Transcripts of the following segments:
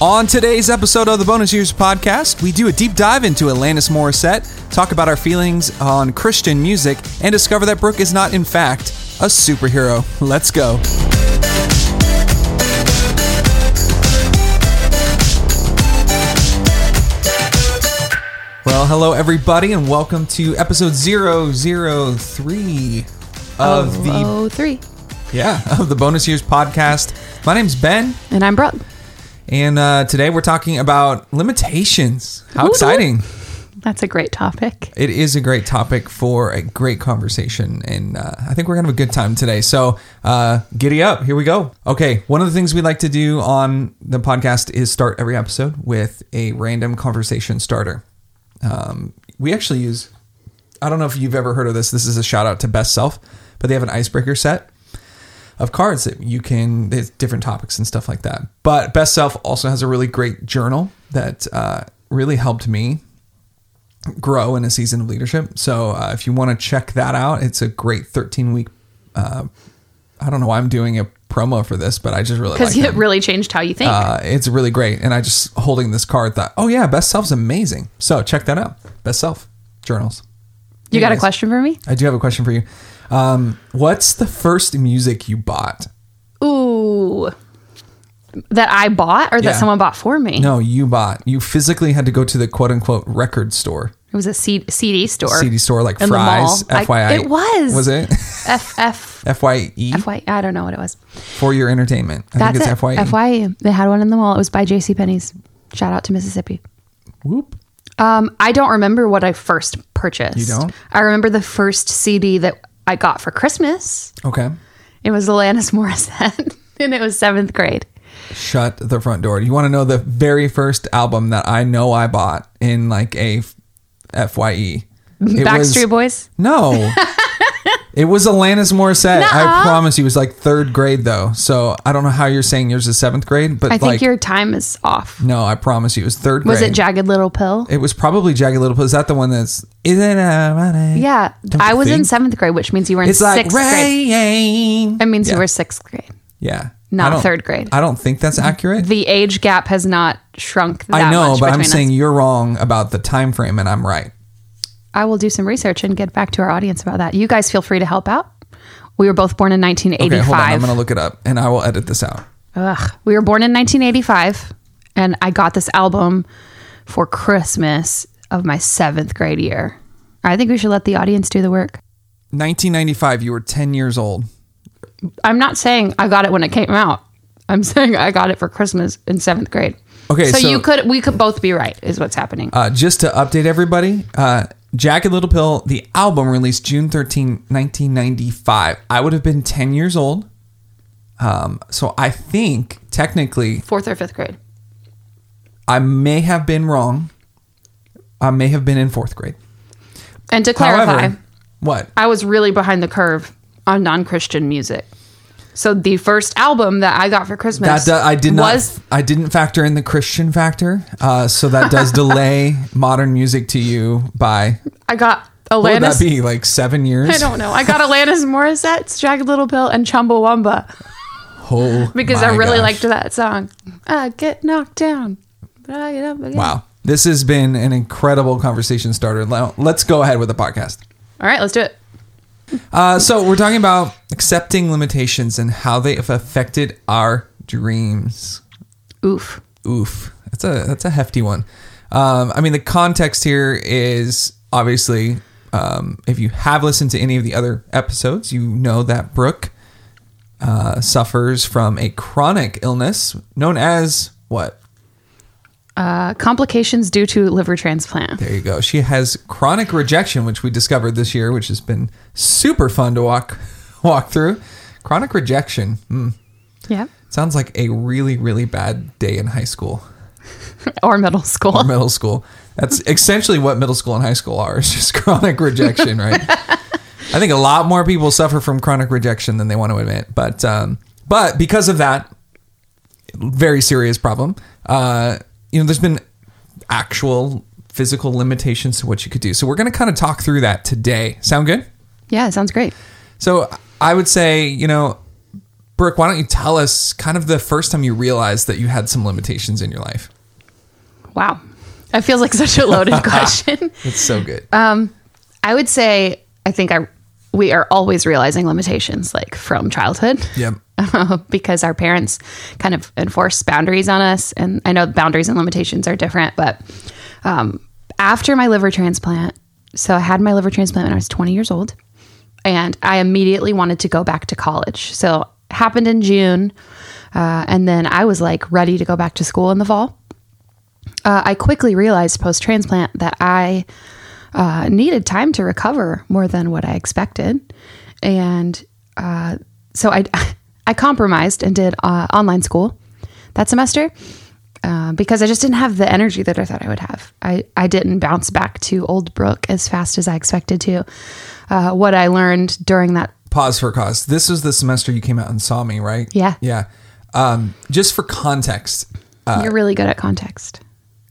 On today's episode of the Bonus Years podcast, we do a deep dive into Alanis Morissette, talk about our feelings on Christian music, and discover that Brooke is not, in fact, a superhero. Let's go. Well, hello everybody, and welcome to episode 003 of oh, the Oh, three. yeah of the Bonus Years podcast. My name's Ben, And I'm Brooke. And uh, today we're talking about limitations. How Woo-hoo. exciting! That's a great topic. It is a great topic for a great conversation, and uh, I think we're gonna have a good time today. So, uh, giddy up! Here we go. Okay, one of the things we like to do on the podcast is start every episode with a random conversation starter. Um, we actually use. I don't know if you've ever heard of this. This is a shout out to Best Self, but they have an icebreaker set of cards that you can there's different topics and stuff like that. But Best Self also has a really great journal that uh, really helped me grow in a season of leadership. So uh, if you want to check that out, it's a great 13 week. Uh, I don't know why I'm doing a promo for this, but I just really Because like it them. really changed how you think. Uh, it's really great, and I just holding this card thought, oh yeah, Best Self's amazing. So check that out. Best Self journals. you got a question for me? I do have a question for you. Um, what's the first music you bought? Ooh. That I bought or that Yeah. someone bought for me? No, you bought. You physically had to go to the quote unquote record store, It was a C- CD store. CD store like In the Fry's. mall. I- FYI, it was. Was it F F FYE FY. I don't know what it was. for your entertainment? I That's think it. it's FYE. FYE. They had one in the mall. It was by J.C. Penney's. Shout out to Mississippi. Whoop. Um, I don't remember what I first purchased. You don't? I remember the first CD that I got for Christmas. Okay. It was Alanis Morissette, and it was seventh grade. Shut the front door. You want to know the very first album that I know I bought in like a f- FYE? It Backstreet Boys. No. it was Alanis Morissette. I Nuh-uh. promise you, it was like third grade though. So I don't know how you're saying yours is seventh grade, but I think like, your time is off. no, I promise you, it was third grade. Was it Jagged Little Pill? It was probably Jagged Little Pill. Is that the one that's? Is it a money? Yeah, I was in seventh grade, which means you were in It's like sixth grade. rain. It means Yeah. you were sixth grade. Yeah, Not third grade. I don't think that's accurate. The age gap has not shrunk. That I know, but I'm between saying you're wrong about the time frame, and I'm right. I will do some research and get back to our audience about that. You guys feel free to help out. We were both born in Okay, 1985. hold on. I'm gonna look it up, and I will edit this out. Ugh. We were born in 1985, and I got this album for Christmas of my seventh grade year. I think we should let the audience do the work. 1995. You were 10 years old. I'm not saying I got it when it came out. I'm saying I got it for Christmas in seventh grade. Okay, so, so- you could we could both be right is what's happening. Uh, just to update everybody, uh, Jagged Little Pill, the album released June 13, 1995. I would have been 10 years old. Um, so I think technically Fourth or fifth grade. I may have been wrong. I may have been in fourth grade. And to clarify, However, what? I was really behind the curve on non-Christian music. So the first album that I got for Christmas That do, I did not. was I didn't factor in the Christian factor, uh, so that does delay modern music to you by I got what would that be like seven years? I don't know. I got Alanis Morissette's Jagged Little Pill and Chumbawamba Oh, because I my really gosh. liked that song. I get knocked down, but I get up again. Wow, this has been an incredible conversation starter. Now, Let's go ahead with the podcast. All right, let's do it. Uh, so we're talking about accepting limitations and how they have affected our dreams. Oof. Oof, that's a that's a hefty one. Um, I mean, the context here is obviously, um, if you have listened to any of the other episodes, you know that Brooke uh, suffers from a chronic illness known as what? Uh, complications due to liver transplant. There you go. She has chronic rejection, which we discovered this year, which has been super fun to walk walk through. Chronic rejection. Hmm. Yeah. Sounds like a really, really bad day in high school Or middle school. or middle school. That's essentially what middle school and high school are. It's just chronic rejection, right? I think a lot more people suffer from chronic rejection than they want to admit. But um, but because of that very serious problem, uh, you know, there's been actual physical limitations to what you could do. So we're going to kind of talk through that today. Sound good? yeah, sounds great. So I would say, you know, Brooke, why don't you tell us kind of the first time you realized that you had some limitations in your life? Wow. That feels like such a loaded question. It's so good. Um, I would say I think I we are always realizing limitations like from childhood. yep. because our parents kind of enforce boundaries on us. And I know boundaries and limitations are different, but um, after my liver transplant, so I had my liver transplant when I was 20 years old, and I immediately wanted to go back to college. So happened in June, uh, and then I was like ready to go back to school in the fall. Uh, I quickly realized post transplant that I uh, needed time to recover more than what I expected, and uh, so I I compromised and did uh, online school that semester uh, because I just didn't have the energy that I thought I would have. I I didn't bounce back to Old Brooke as fast as I expected to. Uh, what I learned during that Pause for cause. This was the semester you came out and saw me, right? Yeah. Yeah. Um, just for context, you're really good at context.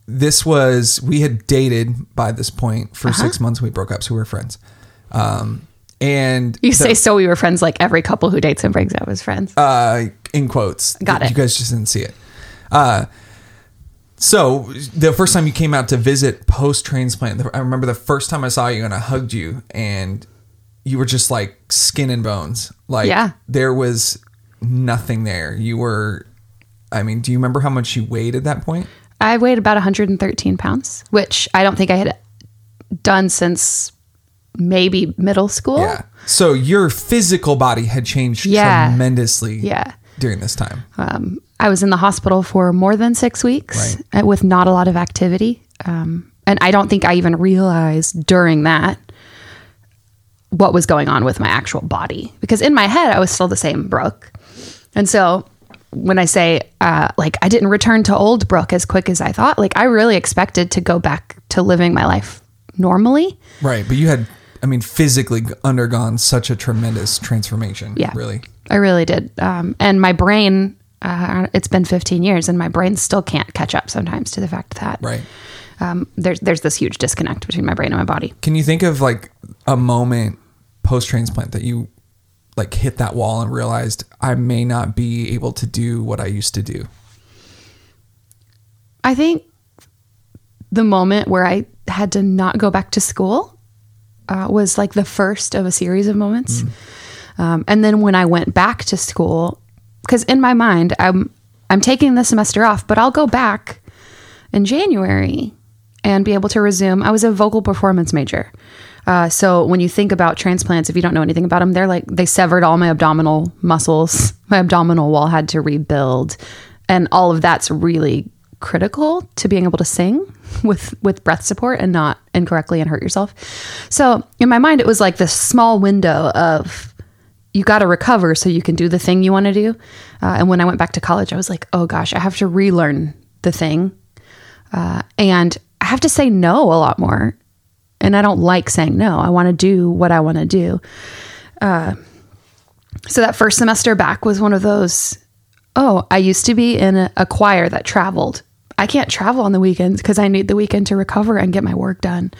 this was we had dated by this point for Uh-huh. six months. We broke up, so we were friends. Um, and You the- say so we were friends like every couple who dates and breaks up is friends. uh, in quotes. Got it. You guys just didn't see it. Uh, so the first time you came out to visit post transplant, I remember the first time I saw you and I hugged you, and you were just like skin and bones. Like Yeah. there was nothing there. You were. I mean, do you remember how much you weighed at that point? I weighed about 113 pounds, which I don't think I had done since maybe middle school. Yeah. So your physical body had changed Yeah. tremendously. Yeah. During this time. Um, I was in the hospital for more than six weeks uh, with not a lot of activity. Um, and I don't think I even realized during that what was going on with my actual body because in my head I was still the same Brooke. And so when I say uh, like I didn't return to old Brooke as quick as I thought, like I really expected to go back to living my life normally. Right. But you had, I mean, physically undergone such a tremendous transformation. Yeah. Really. I really did. Um, and my brain, uh, it's been 15 years and my brain still can't catch up sometimes to the fact that Right. um, there's, there's this huge disconnect between my brain and my body. Can you think of like a moment post transplant that you like hit that wall and realized I may not be able to do what I used to do? I think the moment where I had to not go back to school uh, was like the first of a series of moments. Um, and then when I went back to school, because in my mind, I'm I'm taking the semester off, but I'll go back in January and be able to resume. I was a vocal performance major. Uh, so when you think about transplants, if you don't know anything about them, they're like they severed all my abdominal muscles. My abdominal wall had to rebuild, and all of that's really critical to being able to sing with with breath support and not incorrectly and hurt yourself. So in my mind, it was like this small window of you got to recover so you can do the thing you want to do. Uh, and when I went back to college, I was like, oh gosh, I have to relearn the thing. Uh, and I have to say no a lot more. And I don't like saying no. I want to do what I want to do. Uh, so that first semester back was one of those oh, I used to be in a, a choir that traveled. I can't travel on the weekends because I need the weekend to recover and get my work done.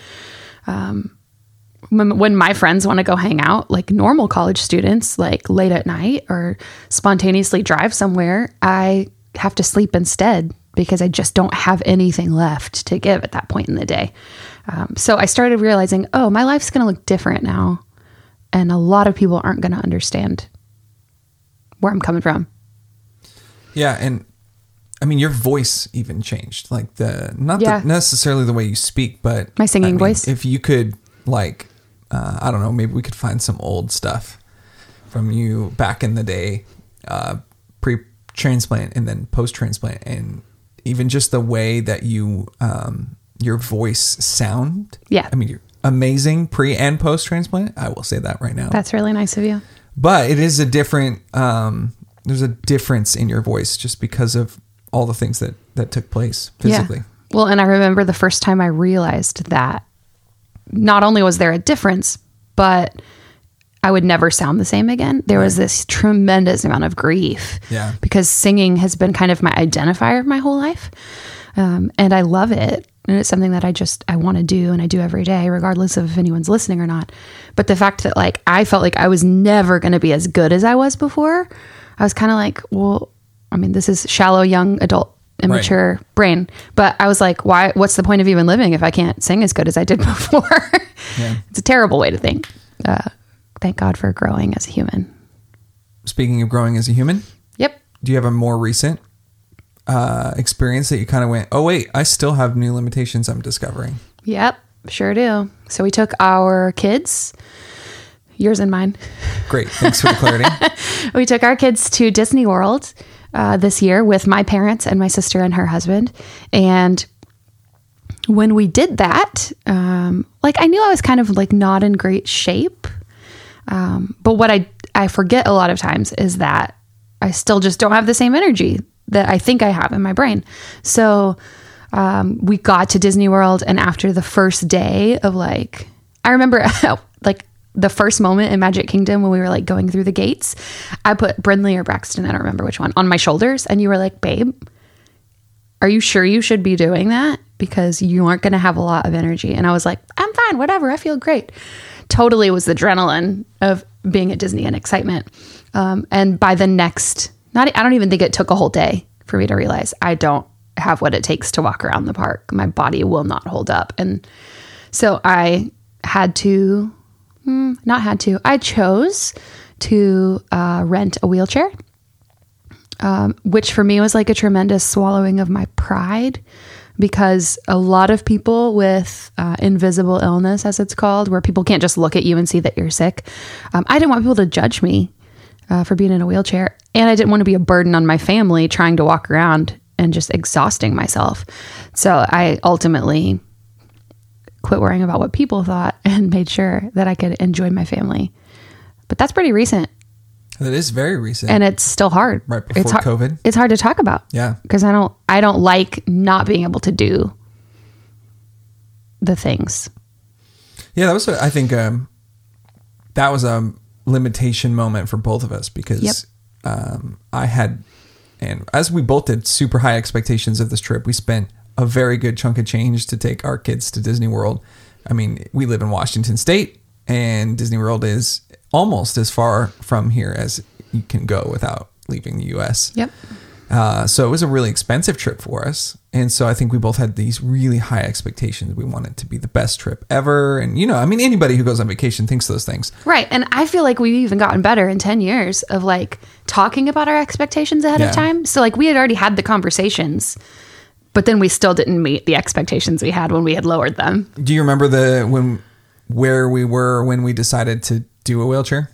Um, when, my friends want to go hang out, like normal college students, like late at night or spontaneously drive somewhere, I have to sleep instead because I just don't have anything left to give at that point in the day. Um, so I started realizing, oh, my life's going to look different now. And a lot of people aren't going to understand where I'm coming from. Yeah, and I mean your voice even changed. Like the not Yeah. the, necessarily the way you speak, but My singing I mean, voice? If you could like uh, I don't know, maybe we could find some old stuff from you back in the day, uh, pre transplant and then post transplant and even just the way that you um, your voice sound. Yeah. I mean you're amazing pre and post transplant. I will say that right now That's really nice of you. but it is a different um there's a difference in your voice just because of all the things that that took place physically Yeah. Well, and I remember the first time I realized that not only was there a difference, but I would never sound the same again. There was this tremendous amount of grief. Yeah. Because singing has been kind of my identifier my whole life. Um, and I love it. And it's something that I just I want to do and I do every day, regardless of if anyone's listening or not. But the fact that like I felt like I was never gonna be as good as I was before, I was kind of like, well, I mean, this is shallow, young adult, immature brain. But I was like, why? What's the point of even living if I can't sing as good as I did before? Yeah. It's a terrible way to think. Uh, thank God for growing as a human. Speaking of growing as a human, Yep. do you have a more recent uh, experience that you kind of went, oh, wait, I still have new limitations I'm discovering? Yep. Sure do. So we took our kids, yours and mine. Great. Thanks for the clarity. we took our kids to Disney World uh, this year with my parents and my sister and her husband. And when we did that, um, like I knew I was kind of like not in great shape. Um, but what I I forget a lot of times is that I still just don't have the same energy that I think I have in my brain. So um, we got to Disney World, and after the first day of like, I remember like the first moment in Magic Kingdom when we were like going through the gates, I put Brindley or Braxton, I don't remember which one, on my shoulders, and you were like, "Babe, are you sure you should be doing that? Because you aren't going to have a lot of energy." And I was like, "I'm fine, whatever. I feel great." Totally was the adrenaline of being at Disney and excitement. Um, and by the next, not I don't even think it took a whole day for me to realize I don't have what it takes to walk around the park. My body will not hold up, and so I had to, hmm, not had to, I chose to uh, rent a wheelchair um, which for me was like a tremendous swallowing of my pride because a lot of people with uh, invisible illness, as it's called, where people can't just look at you and see that you're sick, um, I didn't want people to judge me uh, for being in a wheelchair. And I didn't want to be a burden on my family trying to walk around and just exhausting myself. So I ultimately quit worrying about what people thought and made sure that I could enjoy my family. But that's pretty recent that is very recent. and it's still hard. Right before it's hard, COVID. It's hard to talk about. Yeah. Because I don't I don't like not being able to do the things. Yeah, that was. I think um, that was a limitation moment for both of us because um, I had, and as we both did, super high expectations of this trip. We spent a very good chunk of change to take our kids to Disney World. I mean, we live in Washington State, and Disney World is almost as far from here as you can go without leaving the U.S. Yep. Uh, so it was a really expensive trip for us. And so I think we both had these really high expectations. We wanted it to be the best trip ever. And, you know, I mean, anybody who goes on vacation thinks those things. Right. And I feel like we've even gotten better in 10 years of like talking about our expectations ahead Yeah. of time. So like we had already had the conversations, but then we still didn't meet the expectations we had when we had lowered them. Do you remember the, when, where we were when we decided to do a wheelchair?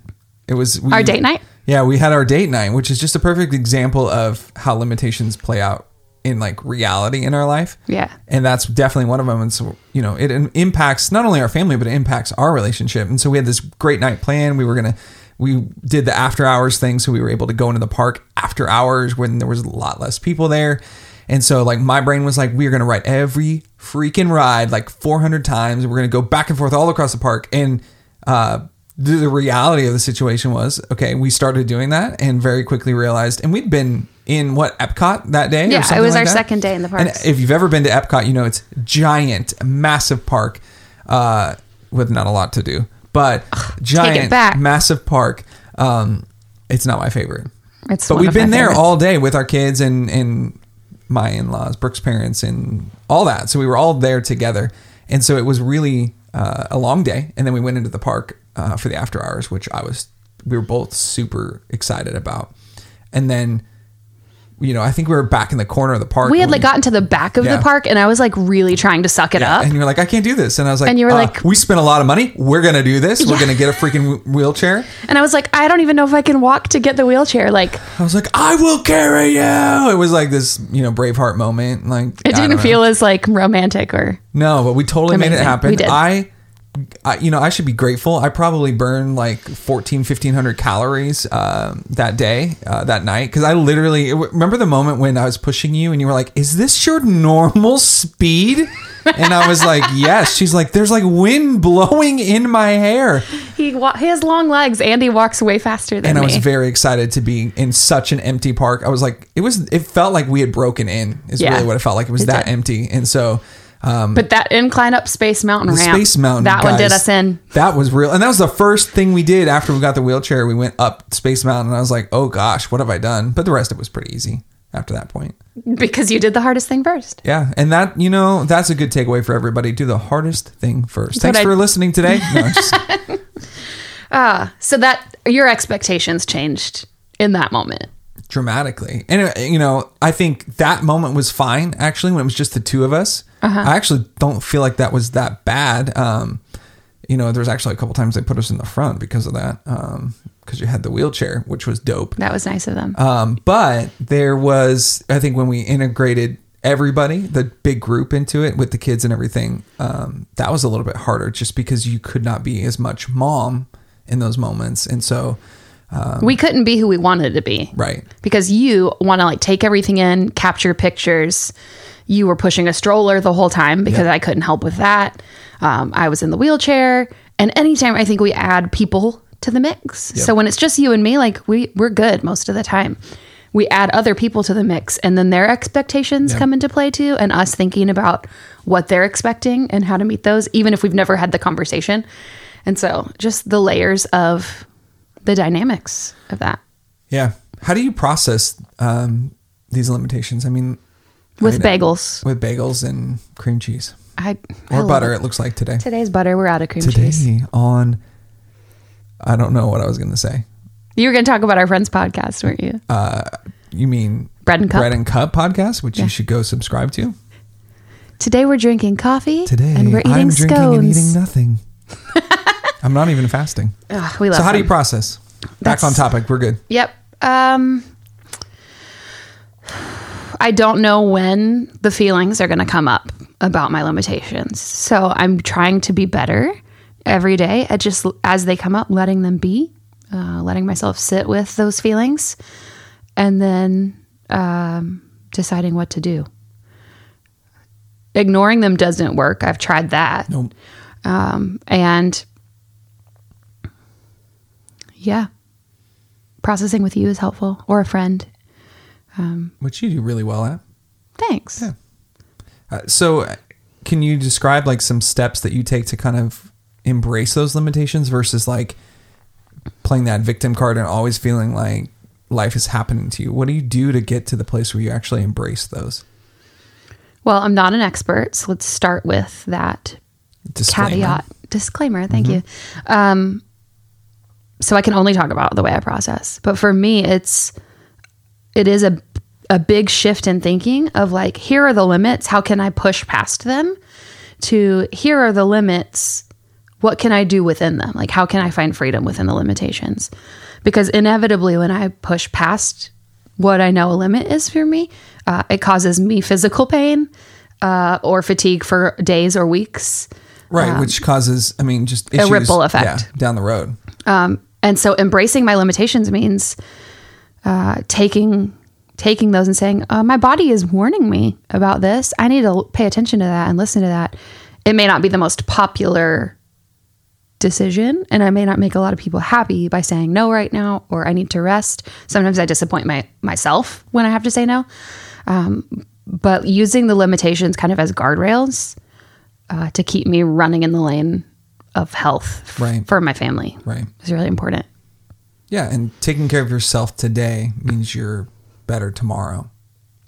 It was we, Our date night? Yeah, we had our date night, which is just a perfect example of how limitations play out in like reality in our life. Yeah. And that's definitely one of them. And so, you know, it impacts not only our family, but it impacts our relationship. And so we had this great night plan. We were going to, we did the after hours thing. So we were able to go into the park after hours when there was a lot less people there. And so, like, my brain was like, we're going to ride every freaking ride like 400 times. We're going to go back and forth all across the park. And, uh, the, the reality of the situation was okay we started doing that and very quickly realized and we'd been in what epcot that day or Yeah, it was like our that? second day in the park. And if you've ever been to Epcot, you know it's giant, massive park uh, with not a lot to do, but giant, back. massive park. Um, it's not my favorite, It's but we've been there favorites. all day with our kids and and my in laws, Brooke's parents, and all that. So we were all there together, and so it was really uh, a long day. And then we went into the park uh, for the after hours, which I was we were both super excited about. And then, you know, I think we were back in the corner of the park. We had like gotten to the back of Yeah. the park and I was like really trying to suck it yeah, up. and you were like, I can't do this. And I was like, And you were "Uh, like- we spent a lot of money. We're gonna do this. We're gonna get a freaking wh- wheelchair. And I was like, I don't even know if I can walk to get the wheelchair. Like, I was like, I will carry you. It was like this, you know, Braveheart moment. Like it didn't feel as like romantic or No, but we totally made it happen. We did. I, I, you know, I should be grateful. I probably burned like 14, 1500 calories um, that day, uh, that night. Because I literally remember the moment when I was pushing you and you were like, Is this your normal speed? And I was like, Yes. She's like, There's like wind blowing in my hair. he wa- he has long legs and he walks way faster than me. And I me. was very excited to be in such an empty park. I was like, it was, it felt like we had broken in, is Yeah. really what it felt like. It was It that did. empty. And so, but that incline up Space Mountain ramp, Space Mountain. that one did us in. That was real, and that was the first thing we did after we got the wheelchair. We went up Space Mountain, and I was like, "Oh gosh, what have I done?" But the rest of it was pretty easy after that point. because you did the hardest thing first. Yeah, and that you know that's a good takeaway for everybody. Do the hardest thing first. Thanks I- for listening today. No, just, So that your expectations changed in that moment. dramatically. And uh, you know, I think that moment was fine actually when it was just the two of us. Uh-huh. I actually don't feel like that was that bad. Um, you know, there's actually a couple times they put us in the front because of that. Um, because you had the wheelchair, which was dope. That was nice of them. Um, but there was, I think, when we integrated everybody, the big group into it with the kids and everything, um, that was a little bit harder just because you could not be as much mom in those moments. And so, we couldn't be who we wanted to be. right. because you want to like take everything in, capture pictures. You were pushing a stroller the whole time because I couldn't help with that. Um, I was in the wheelchair, and anytime I think we add people to the mix. So when it's just you and me, like we we're good most of the time. We add other people to the mix, and then their expectations come into play too, and us thinking about what they're expecting and how to meet those, even if we've never had the conversation. And so, just the layers of the dynamics of that. Yeah. How do you process um, these limitations? I mean, with bagels. with bagels and cream cheese I, I or butter. it. It looks like today. Today's butter. We're out of cream Today cheese. Today on, I don't know what I was going to say. You were going to talk about our friend's podcast, weren't you? Uh, You mean Bread and Cup? Bread and Cup podcast, which you should go subscribe to. Today we're drinking coffee. Today and we're eating I'm scones. drinking and eating nothing. I'm not even fasting. Ugh, we love So how do you process? Back That's- on topic. We're good. Yep. Um, I don't know when the feelings are going to come up about my limitations. So I'm trying to be better every day at just as they come up, letting them be, uh, letting myself sit with those feelings, and then um, deciding what to do. Ignoring them doesn't work. I've tried that. Nope. Um, and yeah, processing with you is helpful or a friend. Which you do really well at. Thanks. Uh, so, can you describe like some steps that you take to kind of embrace those limitations versus like playing that victim card and always feeling like life is happening to you? What do you do to get to the place where you actually embrace those? Well, I'm not an expert, so let's start with that Disclaimer. caveat disclaimer. Thank you. Um, so I can only talk about the way I process, but for me, it's it is a a big shift in thinking of like here are the limits. How can I push past them? To here are the limits. What can I do within them? Like how can I find freedom within the limitations? Because inevitably, when I push past what I know a limit is for me, uh, it causes me physical pain uh, or fatigue for days or weeks. Right, which causes, I mean, just issues, a ripple effect. yeah, down the road. Um, and so embracing my limitations means uh, taking taking those and saying, uh, my body is warning me about this. I need to pay attention to that and listen to that. It may not be the most popular decision, and I may not make a lot of people happy by saying no right now, or I need to rest. Sometimes I disappoint my myself when I have to say no. Um, but using the limitations kind of as guardrails uh, to keep me running in the lane of health f- Right. for my family Right. is really important. Yeah, and taking care of yourself today means you're better tomorrow.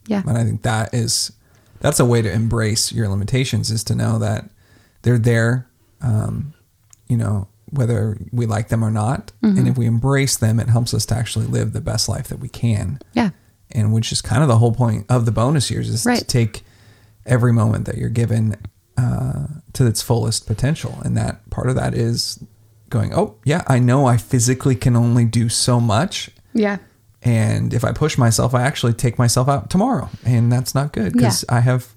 Yeah. And I think that is that's a way to embrace your limitations is to know that they're there, um, you know, whether we like them or not. Mm-hmm. And if we embrace them, it helps us to actually live the best life that we can. Yeah. And which is kind of the whole point of the bonus years is to take every moment that you're given uh, to its fullest potential. And that part of that is going, oh, yeah, I know I physically can only do so much. Yeah. And if I push myself, I actually take myself out tomorrow. And that's not good because I have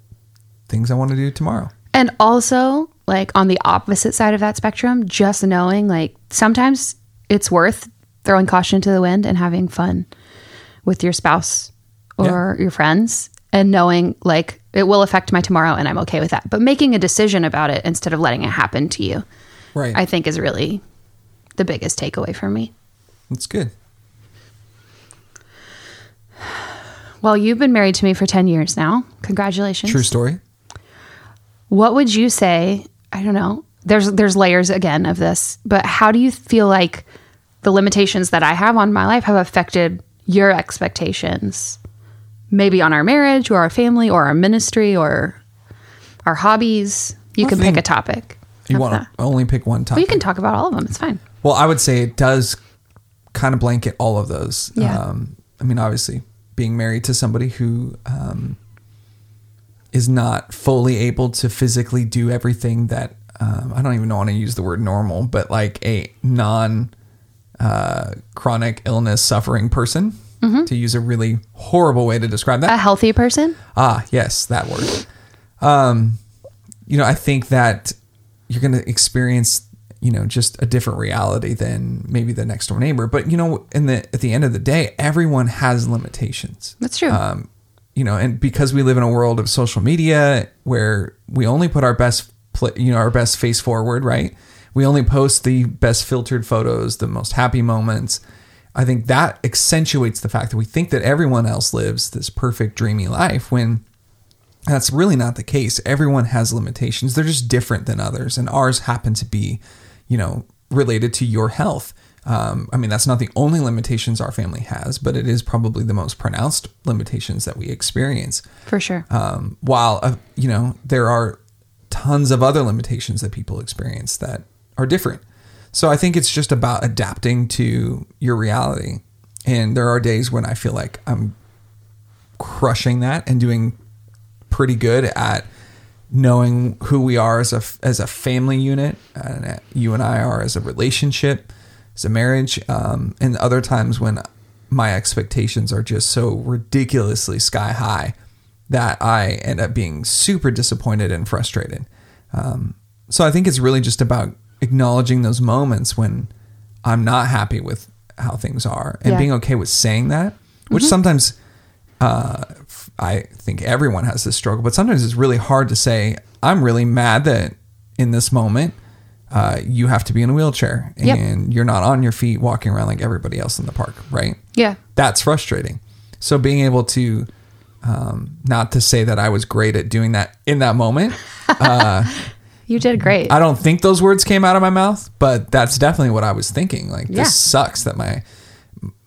things I want to do tomorrow. And also, like on the opposite side of that spectrum, just knowing like sometimes it's worth throwing caution to the wind and having fun with your spouse or your friends and knowing like it will affect my tomorrow and I'm okay with that. But making a decision about it instead of letting it happen to you, Right. I think is really the biggest takeaway for me. That's good. Well, you've been married to me for 10 years now. Congratulations. True story. what would you say? I don't know. There's there's layers again of this, but how do you feel like the limitations that I have on my life have affected your expectations? Maybe on our marriage or our family or our ministry or our hobbies. You can pick a topic. You want to only pick one Well, topic. you can talk about all of them. It's fine. Well, I would say it does kind of blanket all of those. Yeah. Um, I mean, obviously, being married to somebody who um, is not fully able to physically do everything that um, I don't even know want to use the word normal, but like a non uh, chronic illness suffering person, to use a really horrible way to describe that. A healthy person? Ah, yes, that word. Um, you know, I think that you're going to experience, you know, just a different reality than maybe the next door neighbor. But you know, in the at the end of the day, everyone has limitations. That's true. Um, you know, and because we live in a world of social media where we only put our best, you know, our best face forward, right? We only post the best filtered photos, the most happy moments. I think that accentuates the fact that we think that everyone else lives this perfect, dreamy life when that's really not the case. Everyone has limitations. They're just different than others, and ours happen to be, you know, related to your health. Um, I mean, that's not the only limitations our family has, but it is probably the most pronounced limitations that we experience. For sure. Um, while uh, you know there are tons of other limitations that people experience that are different. So I think it's just about adapting to your reality. And there are days when I feel like I'm crushing that and doing pretty good at knowing who we are as a as a family unit, and you and I are as a relationship, as a marriage. Um, and other times when my expectations are just so ridiculously sky high that I end up being super disappointed and frustrated. Um, so I think it's really just about acknowledging those moments when I'm not happy with how things are and Yeah. being okay with saying that, which sometimes uh, I think everyone has this struggle, but sometimes it's really hard to say, I'm really mad that in this moment, uh, you have to be in a wheelchair Yep. and you're not on your feet walking around like everybody else in the park, right? yeah. That's frustrating. So being able to, um, not to say that I was great at doing that in that moment. You did great. I don't think those words came out of my mouth, but that's definitely what I was thinking. Like Yeah. this sucks that my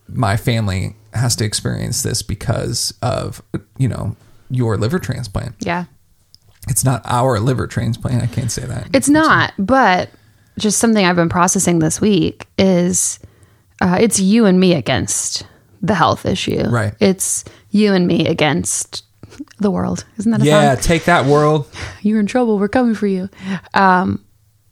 my family has to experience this because of you know your liver transplant. yeah. It's not our liver transplant. I can't say that. It's not, but just something I've been processing this week is uh, it's you and me against the health issue. Right. It's you and me against the world. Isn't that a yeah, song? take that world. You're in trouble. We're coming for you. Um,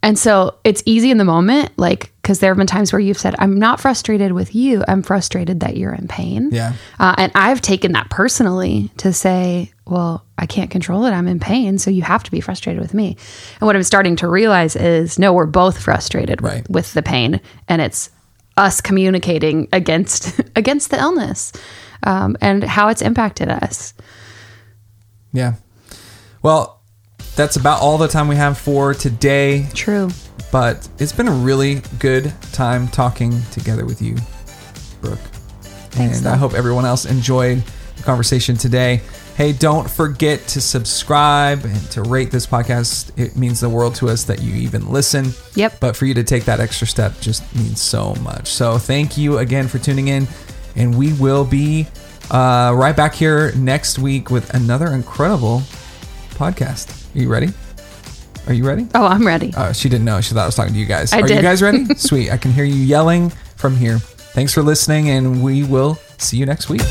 and so it's easy in the moment, like, because there have been times where you've said, I'm not frustrated with you. I'm frustrated that you're in pain. Yeah. Uh, and I've taken that personally to say, well, I can't control it. I'm in pain. So you have to be frustrated with me. And what I'm starting to realize is no, we're both frustrated with- with, the pain. And it's us communicating against against the illness um, and how it's impacted us. Yeah. Well, that's about all the time we have for today. True. But it's been a really good time talking together with you, Brooke. Thanks, and I hope everyone else enjoyed the conversation today. Hey, don't forget to subscribe and to rate this podcast. It means the world to us that you even listen. Yep. But for you to take that extra step just means so much. So thank you again for tuning in. And we will be uh, right back here next week with another incredible podcast. Are you ready? Are you ready? Oh, I'm ready. Oh, she didn't know. She thought I was talking to you guys. I Are you guys ready? Sweet. I can hear you yelling from here. Thanks for listening, and we will see you next week.